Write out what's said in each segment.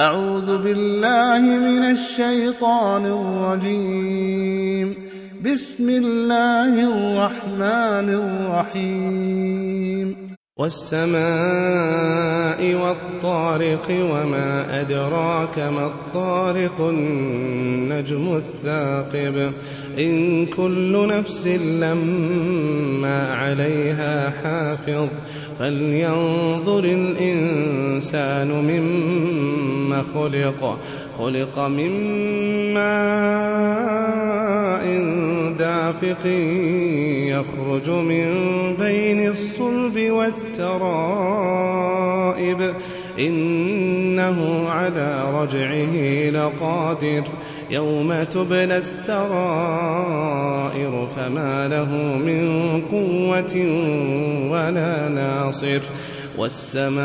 أعوذ بالله من الشيطان الرجيم. بسم الله الرحمن الرحيم. والسماء والطارق وما أدراك ما الطارق النجم الثاقب. إن كل نفس لما عليها حافظ فلينظر الإنسان مما خلق. خلق من ماء دافق يخرج من بين الصلب والترائب. إنه على رجعه لقادر يوم تبلى السرائر فما له من قوة ولا ناصر والسماء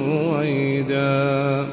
رويدا